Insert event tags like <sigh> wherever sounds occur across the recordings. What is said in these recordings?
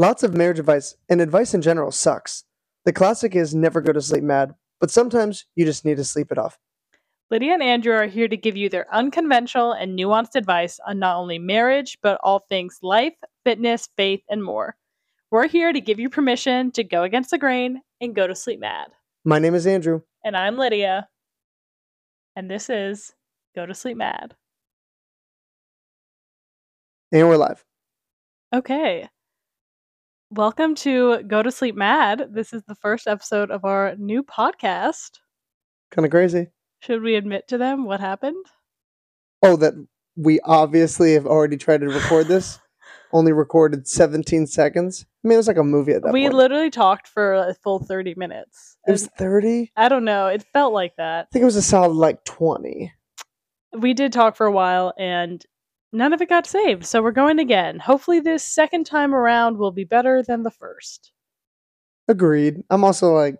Lots of marriage advice and advice in general sucks. The classic is never go to sleep mad, but sometimes you just need to sleep it off. Lydia and Andrew are here to give you their unconventional and nuanced advice on not only marriage, but all things life, fitness, faith, and more. We're here to give you permission to go against the grain and go to sleep mad. My name is Andrew. And I'm Lydia. And this is Go to Sleep Mad. And we're live. Okay. Welcome to Go to Sleep Mad. This is the first episode of our new podcast. Kind of crazy. Should we admit to them what happened? Oh, that we obviously have already tried to record this. <laughs> Only recorded 17 seconds. I mean, it was like a movie at that point. we point. literally talked for a full 30 minutes. it was And 30. I don't know. It felt like that. I think it was a solid like 20. We did talk for a while and none of it got saved. So we're going again. Hopefully, this second time around will be better than the first. Agreed. I'm also like,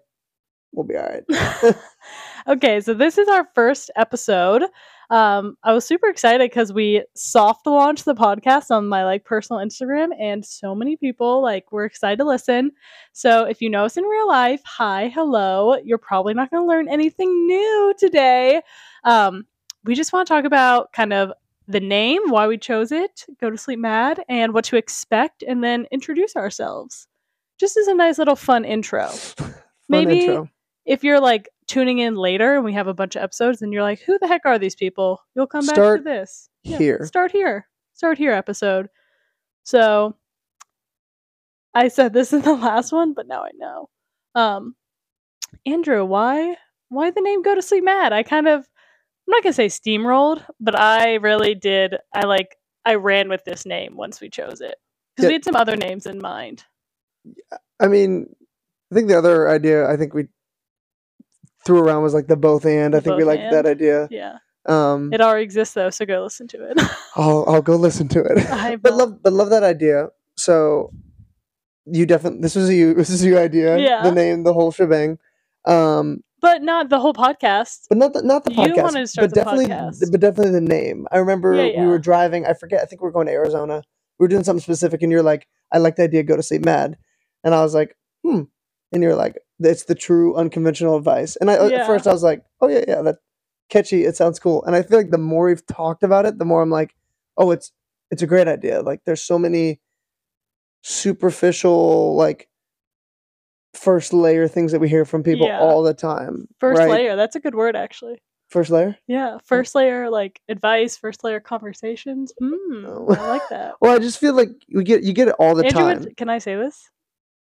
we'll be all right. <laughs> okay, so this is our first episode. Um, I was super excited because we soft launched the podcast on my like personal Instagram, and so many people like were excited to listen. So if you know us in real life, hi, hello. You're probably not going to learn anything new today. Um, we just want to talk about kind of the name, why we chose it, go to sleep mad, and what to expect, and then introduce ourselves. Just as a nice little fun intro <laughs> Fun Maybe- intro. if you're like tuning in later and we have a bunch of episodes and you're like, who the heck are these people? You'll come back Start to this. Yeah, here. Start here. Start here episode. So I said this <laughs> in the last one, but now I know. Um Andrew, why why the name Go to Sleep Mad? I kind of not gonna say steamrolled, but I really did I like I ran with this name once we chose it. Because Yeah. we had some other names in mind. I mean, I think the other idea I think we threw around was like the both and. I think we liked that idea. Yeah. Um, It already exists though, so go listen to it. <laughs> I'll I'll go listen to it. I <laughs> but love but love that idea. So you definitely this was you <laughs> this is your idea. Yeah. The name, the whole shebang. Um, but not the whole podcast. but not the not the You podcast. wanted to start but the definitely podcast. but definitely the name. I remember Yeah, we were driving. I forget. I think we were going to Arizona. We were doing something specific, and you're like, "I like the idea. Go to sleep mad," and I was like, "Hmm," and you're like, "It's the true unconventional advice." And I Yeah. at first I was like, "Oh yeah, yeah, that catchy. It sounds cool." And I feel like the more we've talked about it, the more I'm like, "Oh, it's it's a great idea." Like there's so many superficial like first layer things that we hear from people Yeah. all the time. First right? layer. That's a good word, actually. First layer. Yeah. First layer, like advice. First layer conversations. Mm. I like that. <laughs> Well, I just feel like we get you get it all the Andrew time. went. Can I say this?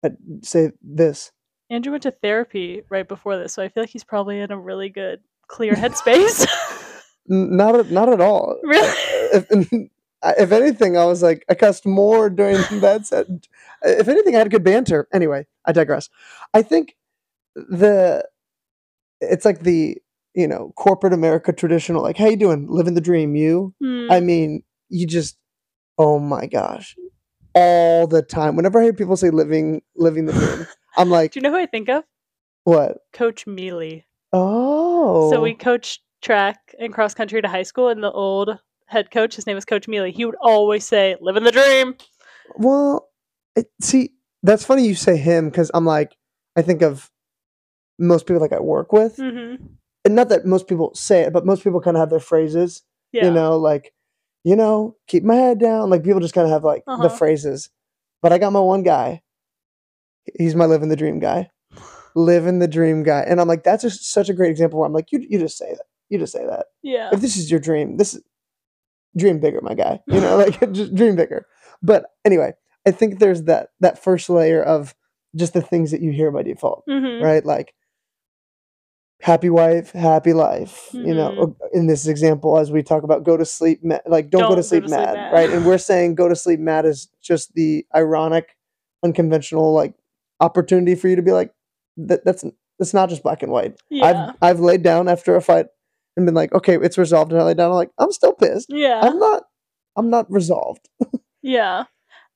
I say this. Andrew went to therapy right before this, so I feel like he's probably in a really good, clear headspace. <laughs> N- Not at, not at all. <laughs> really? If, I- if anything, I was like I cussed more during <laughs> that set. If anything, I had good banter. Anyway, I digress. I think the it's like the you know corporate America traditional like how you doing living the dream you. Hmm. I mean you just oh my gosh all the time. Whenever I hear people say living living the dream, <laughs> I'm like Do you know who I think of? what? Coach Mealy. Oh, So we coached track and cross country to high school, in the old head coach, his name was Coach Mealy. He would always say, "Living the dream." Well, it, see, that's funny you say him because I'm like, I think of most people like I work with, Mm-hmm. and not that most people say it, but most people kind of have their phrases. Yeah. You know, like, you know, keep my head down. Like people just kind of have like the Uh-huh. phrases. But I got my one guy. He's my living the dream guy, living the dream guy, and I'm like, that's just such a great example. Where I'm like, you, you just say that. You just say that. yeah. if this is your dream, this is dream bigger, my guy. You know, <laughs> like <laughs> just dream bigger. But anyway, I think there's that that first layer of just the things that you hear by default, Mm-hmm. right? Like happy wife, happy life. You Mm-hmm. know, in this example, as we talk about go to sleep, ma- like don't, go to sleep, mad, right? And we're saying go to sleep mad is just the ironic, unconventional like opportunity for you to be like that. That's that's not just black and white. Yeah. I've I've laid down after a fight and been like, okay, it's resolved, and I lay down. I'm like, I'm still pissed. yeah. I'm not. I'm not resolved. <laughs> Yeah.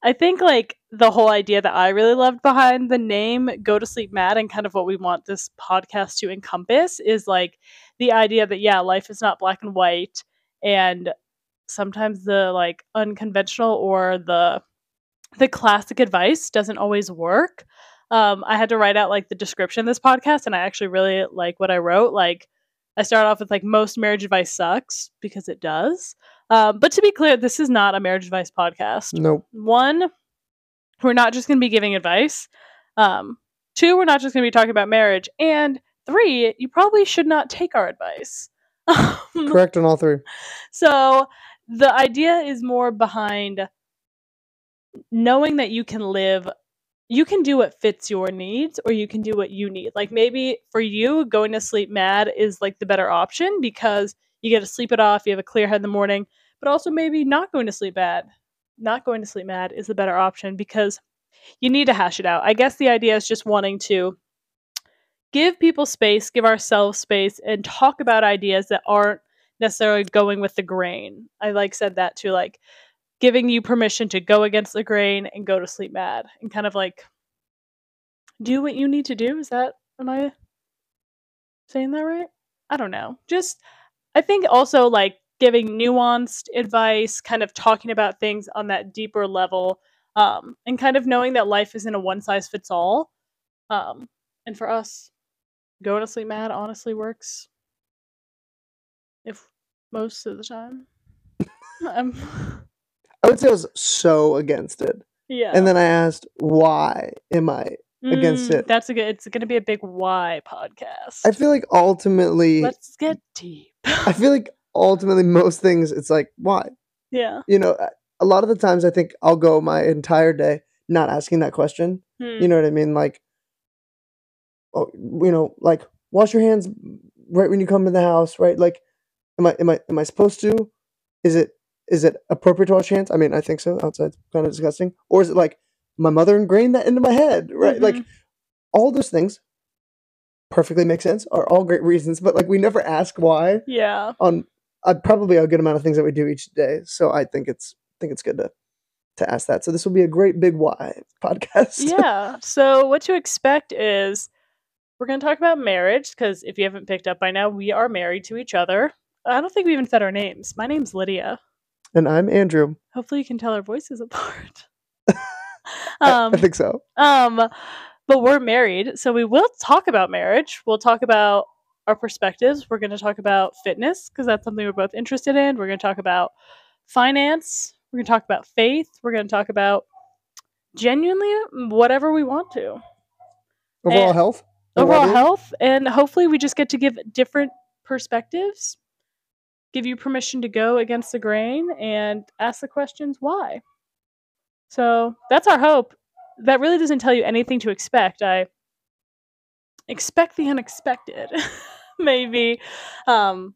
I think like the whole idea that I really loved behind the name Go to Sleep Mad and kind of what we want this podcast to encompass is like the idea that yeah, life is not black and white and sometimes the like unconventional or the the classic advice doesn't always work. Um, I had to write out like the description of this podcast, and I actually really like what I wrote. Like, I start off with like most marriage advice sucks because it does. Um, but to be clear, this is not a marriage advice podcast. Nope. One, we're not just going to be giving advice. Um, two, we're not just going to be talking about marriage. And three, you probably should not take our advice. <laughs> Correct on all three. So the idea is more behind knowing that you can live you can do what fits your needs or you can do what you need. Like maybe for you going to sleep mad is like the better option because you get to sleep it off, you have a clear head in the morning, but also maybe not going to sleep bad. Not going to sleep mad is the better option because you need to hash it out. I guess the idea is just wanting to give people space, give ourselves space, and talk about ideas that aren't necessarily going with the grain. I like said that too, like giving you permission to go against the grain and go to sleep mad and kind of like do what you need to do. Is that am I saying that right? I don't know. Just I think also like giving nuanced advice, kind of talking about things on that deeper level, um, and kind of knowing that life isn't a one size fits all. Um, and for us, going to sleep mad honestly works. If most of the time. <laughs> I would say I was so against it. yeah. And then I asked, why am I? against Mm, it. That's a good. It's going to be a big why podcast. I feel like ultimately, Let's get deep. I feel like ultimately most things, it's like, why? yeah. You know, a- a lot of the times I think I'll go my entire day not asking that question. Hmm. You know what I mean? Like, oh, you know, like wash your hands right when you come to the house, right? Like, am I am I am I supposed to? Is it is it appropriate to your hands? I mean, I think so. Outside's kind of disgusting. Or is it like my mother ingrained that into my head, right? Like Mhm. all those things perfectly make sense, are all great reasons, but like we never ask why yeah. on uh, probably a good amount of things that we do each day. So I think it's I think it's good to to ask that. So this will be a great big why podcast. <laughs> yeah. So what to expect is we're going to talk about marriage because if you haven't picked up by now, we are married to each other. I don't think we even said our names. My name's Lydia. And I'm Andrew. Hopefully, you can tell our voices <laughs> apart. <laughs> I- um, I think so. Um, but we're married, so we will talk about marriage. We'll talk about our perspectives. We're going to talk about fitness because that's something we're both interested in. We're going to talk about finance. We're going to talk about faith. We're going to talk about genuinely whatever we want to. Overall and- health. Overall health, and hopefully, we just get to give different perspectives, give you permission to go against the grain, and ask the questions why. So that's our hope. That really doesn't tell you anything to expect. I expect the unexpected, <laughs> maybe. Um,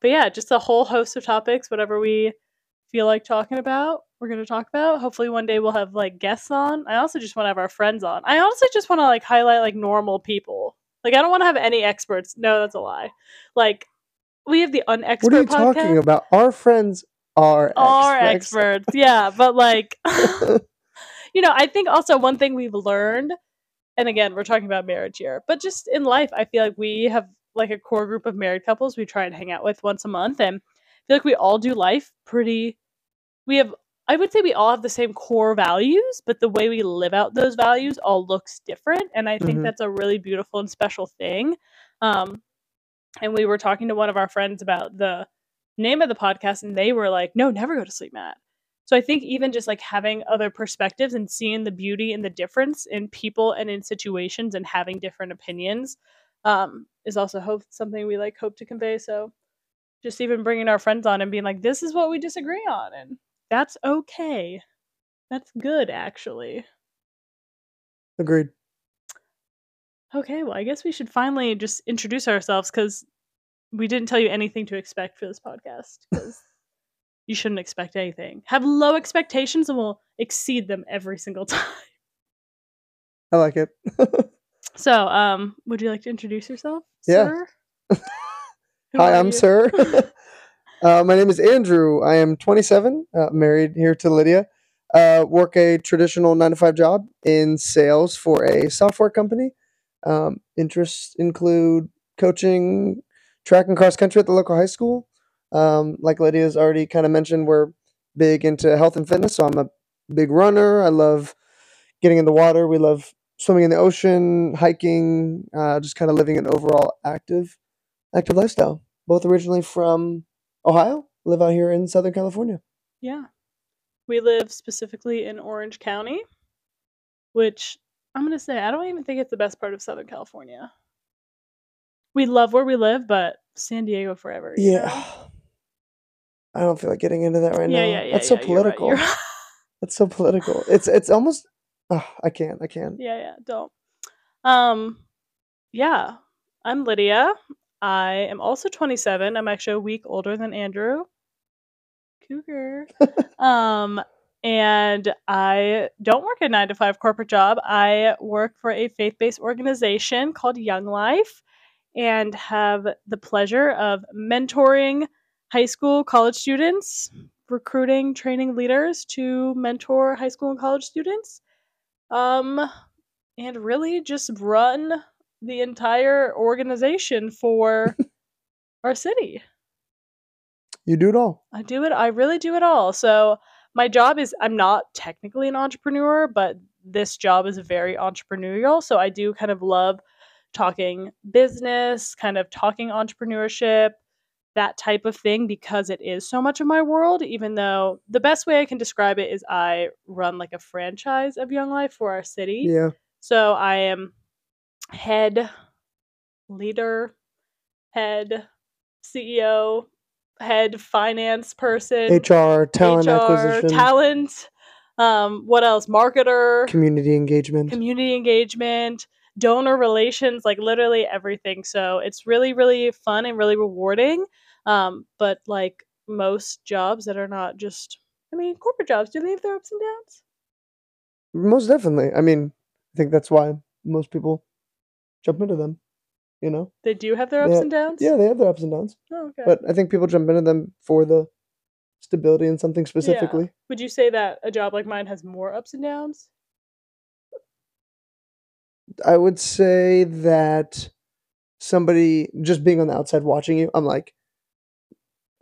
but yeah, just a whole host of topics, whatever we feel like talking about, we're going to talk about. Hopefully, one day we'll have like guests on. I also just want to have our friends on. I honestly just want to like highlight like normal people. Like, I don't want to have any experts. No, that's a lie. Like, we have the unexpert What are you podcast talking about? Our friends are are experts. experts. Yeah, but like, <laughs> <laughs> you know, I think also one thing we've learned, and again, we're talking about marriage here, but just in life, I feel like we have like a core group of married couples we try and hang out with once a month, and I feel like we all do life pretty. We have, I would say, we all have the same core values, but the way we live out those values all looks different, and I think Mhm. that's a really beautiful and special thing. Um, and we were talking to one of our friends about the name of the podcast and they were like no never go to sleep mad. So i think even just like having other perspectives and seeing the beauty and the difference in people and in situations and having different opinions um, is also hope something we like hope to convey. So just even bringing our friends on and being like this is what we disagree on and that's okay. That's good actually. Agreed. Okay well i guess we should finally just introduce ourselves because we didn't tell you anything to expect for this podcast because <laughs> you shouldn't expect anything. Have low expectations and we'll exceed them every single <laughs> time. I like it. <laughs> So, um, would you like to introduce yourself, Yeah. sir? Hi, I'm you? Sir. uh, my name is Andrew. I am 27, uh, married here to Lydia. Uh, work a traditional nine to five job in sales for a software company. Um, interests include coaching, track and cross country at the local high school. Um, like Lydia's already kind of mentioned, we're big into health and fitness, so I'm a big runner. I love getting in the water. We love swimming in the ocean, hiking, uh, just kind of living an overall active, active lifestyle. Both originally from Ohio, live out here in Southern California. Yeah. We live specifically in Orange County, which I'm going to say, I don't even think it's the best part of Southern California. We love where we live, but San Diego forever. Yeah. know? <sighs> I don't feel like getting into that right yeah, now. yeah, yeah. Yeah. That's so yeah, you're right, political. you're <laughs> right. That's so political. It's it's almost. <sighs> ugh, I can't. I can't. yeah, yeah, don't. Um, yeah, I'm Lydia. I am also 27. I'm actually a week older than Andrew. Cougar. <laughs> um, and I don't work a nine to five corporate job. I work for a faith based organization called Young Life and have the pleasure of mentoring high school, college students, recruiting, training leaders to mentor high school and college students. Um, and really just run the entire organization for <laughs> our city. You do it all. I do it. I really do it all. So my job is I'm not technically an entrepreneur, but this job is very entrepreneurial. So I do kind of love talking business, kind of talking entrepreneurship, that type of thing because it is so much of my world. Even though the best way I can describe it is I run like a franchise of Young Life for our city. Yeah. So I am head leader, head CEO, head finance person, HR, talent HR, acquisition, talent. Um, what else? Marketer, community engagement. community engagement, donor relations, like literally everything. So it's really, really fun and really rewarding. Um, but like most jobs that are not just, I mean, corporate jobs, do they have their ups and downs? Most definitely. I mean, I think that's why most people jump into them. You know. They do have their ups Yeah, and downs. Yeah, they have their ups and downs, Oh, okay. but I think people jump into them for the stability in something specifically. Would you say that a job like mine has more ups and downs? I would say that somebody just being on the outside watching you, I'm like,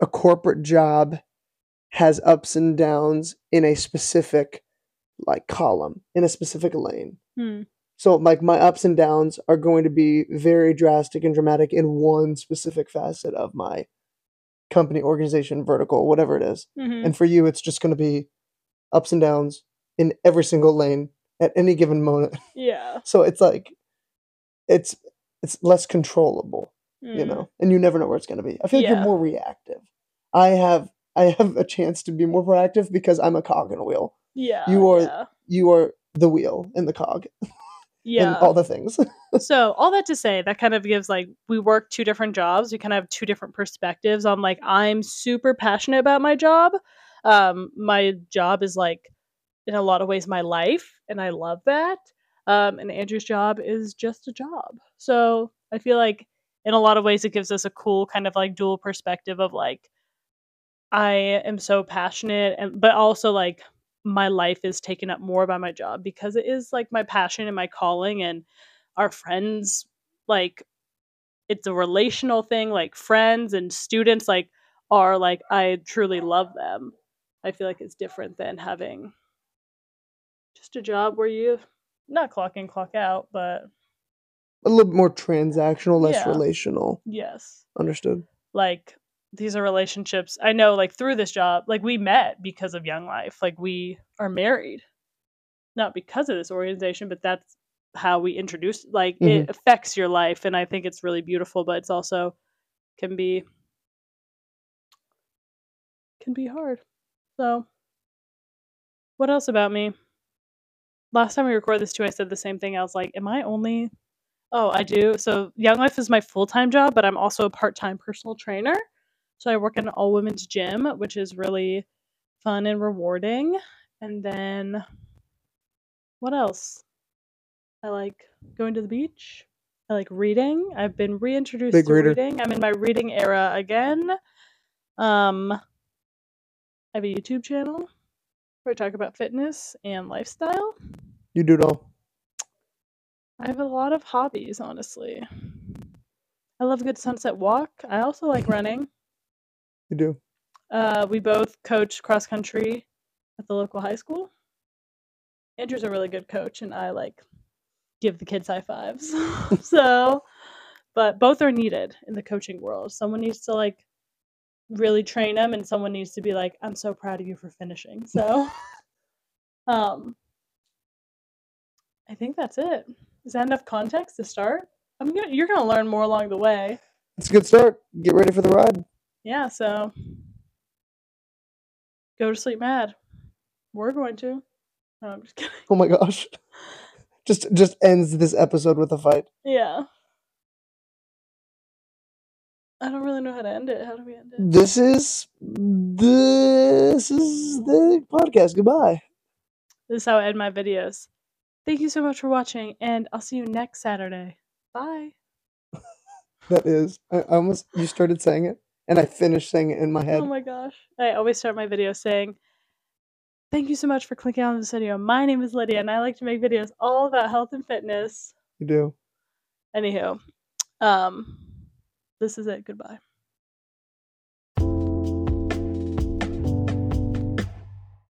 a corporate job has ups and downs in a specific like column, in a specific lane. Hmm. So like my ups and downs are going to be very drastic and dramatic in one specific facet of my company, organization, vertical, whatever it is. hmm And for you, it's just going to be ups and downs in every single lane at any given moment. <laughs> Yeah. So it's like it's it's less controllable, you Mm. know, and you never know where it's going to be. I feel like Yeah. you're more reactive. I have I have a chance to be more proactive because I'm a cog in a wheel. Yeah. You are- Yeah. You are the wheel and the cog <laughs> yeah. all the things. <laughs> so all that to say that kind of gives like we work two different jobs we kind of have two different perspectives on like i'm super passionate about my job um my job is like in a lot of ways my life and i love that um and andrew's job is just a job so i feel like in a lot of ways it gives us a cool kind of like dual perspective of like i am so passionate and but also like my life is taken up more by my job because it is like my passion and my calling and our friends like it's a relational thing like friends and students like are like i truly love them i feel like it's different than having just a job where you not clock in clock out but a little bit more transactional, less Yeah. relational. yes Understood. like these are relationships i know like through this job like we met because of young life like we are married. Not because of this organization but that's how we introduce like it mm-hmm. affects your life and i think it's really beautiful but it's also can be can be hard. So what else about me? Last time we recorded this too i said the same thing. I was like am i only oh i do. So young life is my full-time job but i'm also a part-time personal trainer so I work in an all women's gym, which is really fun and rewarding. And then what else? I like going to the beach. I like reading. I've been reintroduced Big to reader. reading. I'm in my reading era again. Um I have a YouTube channel where I talk about fitness and lifestyle. You do it all. I have a lot of hobbies, honestly. I love a good sunset walk. I also like running. You do. Uh, we both coach cross country at the local high school. Andrew's a really good coach, and I like give the kids high fives. <laughs> so, but both are needed in the coaching world. Someone needs to like really train them, and someone needs to be like, "I'm so proud of you for finishing." So, <laughs> um, I think that's it. Is that enough context to start? I'm gonna you're gonna learn more along the way. It's a good start. Get ready for the ride. Yeah, so go to sleep mad. We're going to. No, I'm just <laughs> kidding. Oh my gosh. <laughs> Just just ends this episode with a fight. Yeah. I don't really know how to end it. How do we end it? This is this is the podcast. Goodbye. This is how I end my videos. Thank you so much for watching, and I'll see you next Saturday. Bye. <laughs> That is. I I almost you started saying it and I finish saying it in my head. Oh my gosh. I always start my video saying, Thank you so much for clicking on this video. My name is Lydia, and I like to make videos all about health and fitness. You do. Anywho, um, this is it. Goodbye.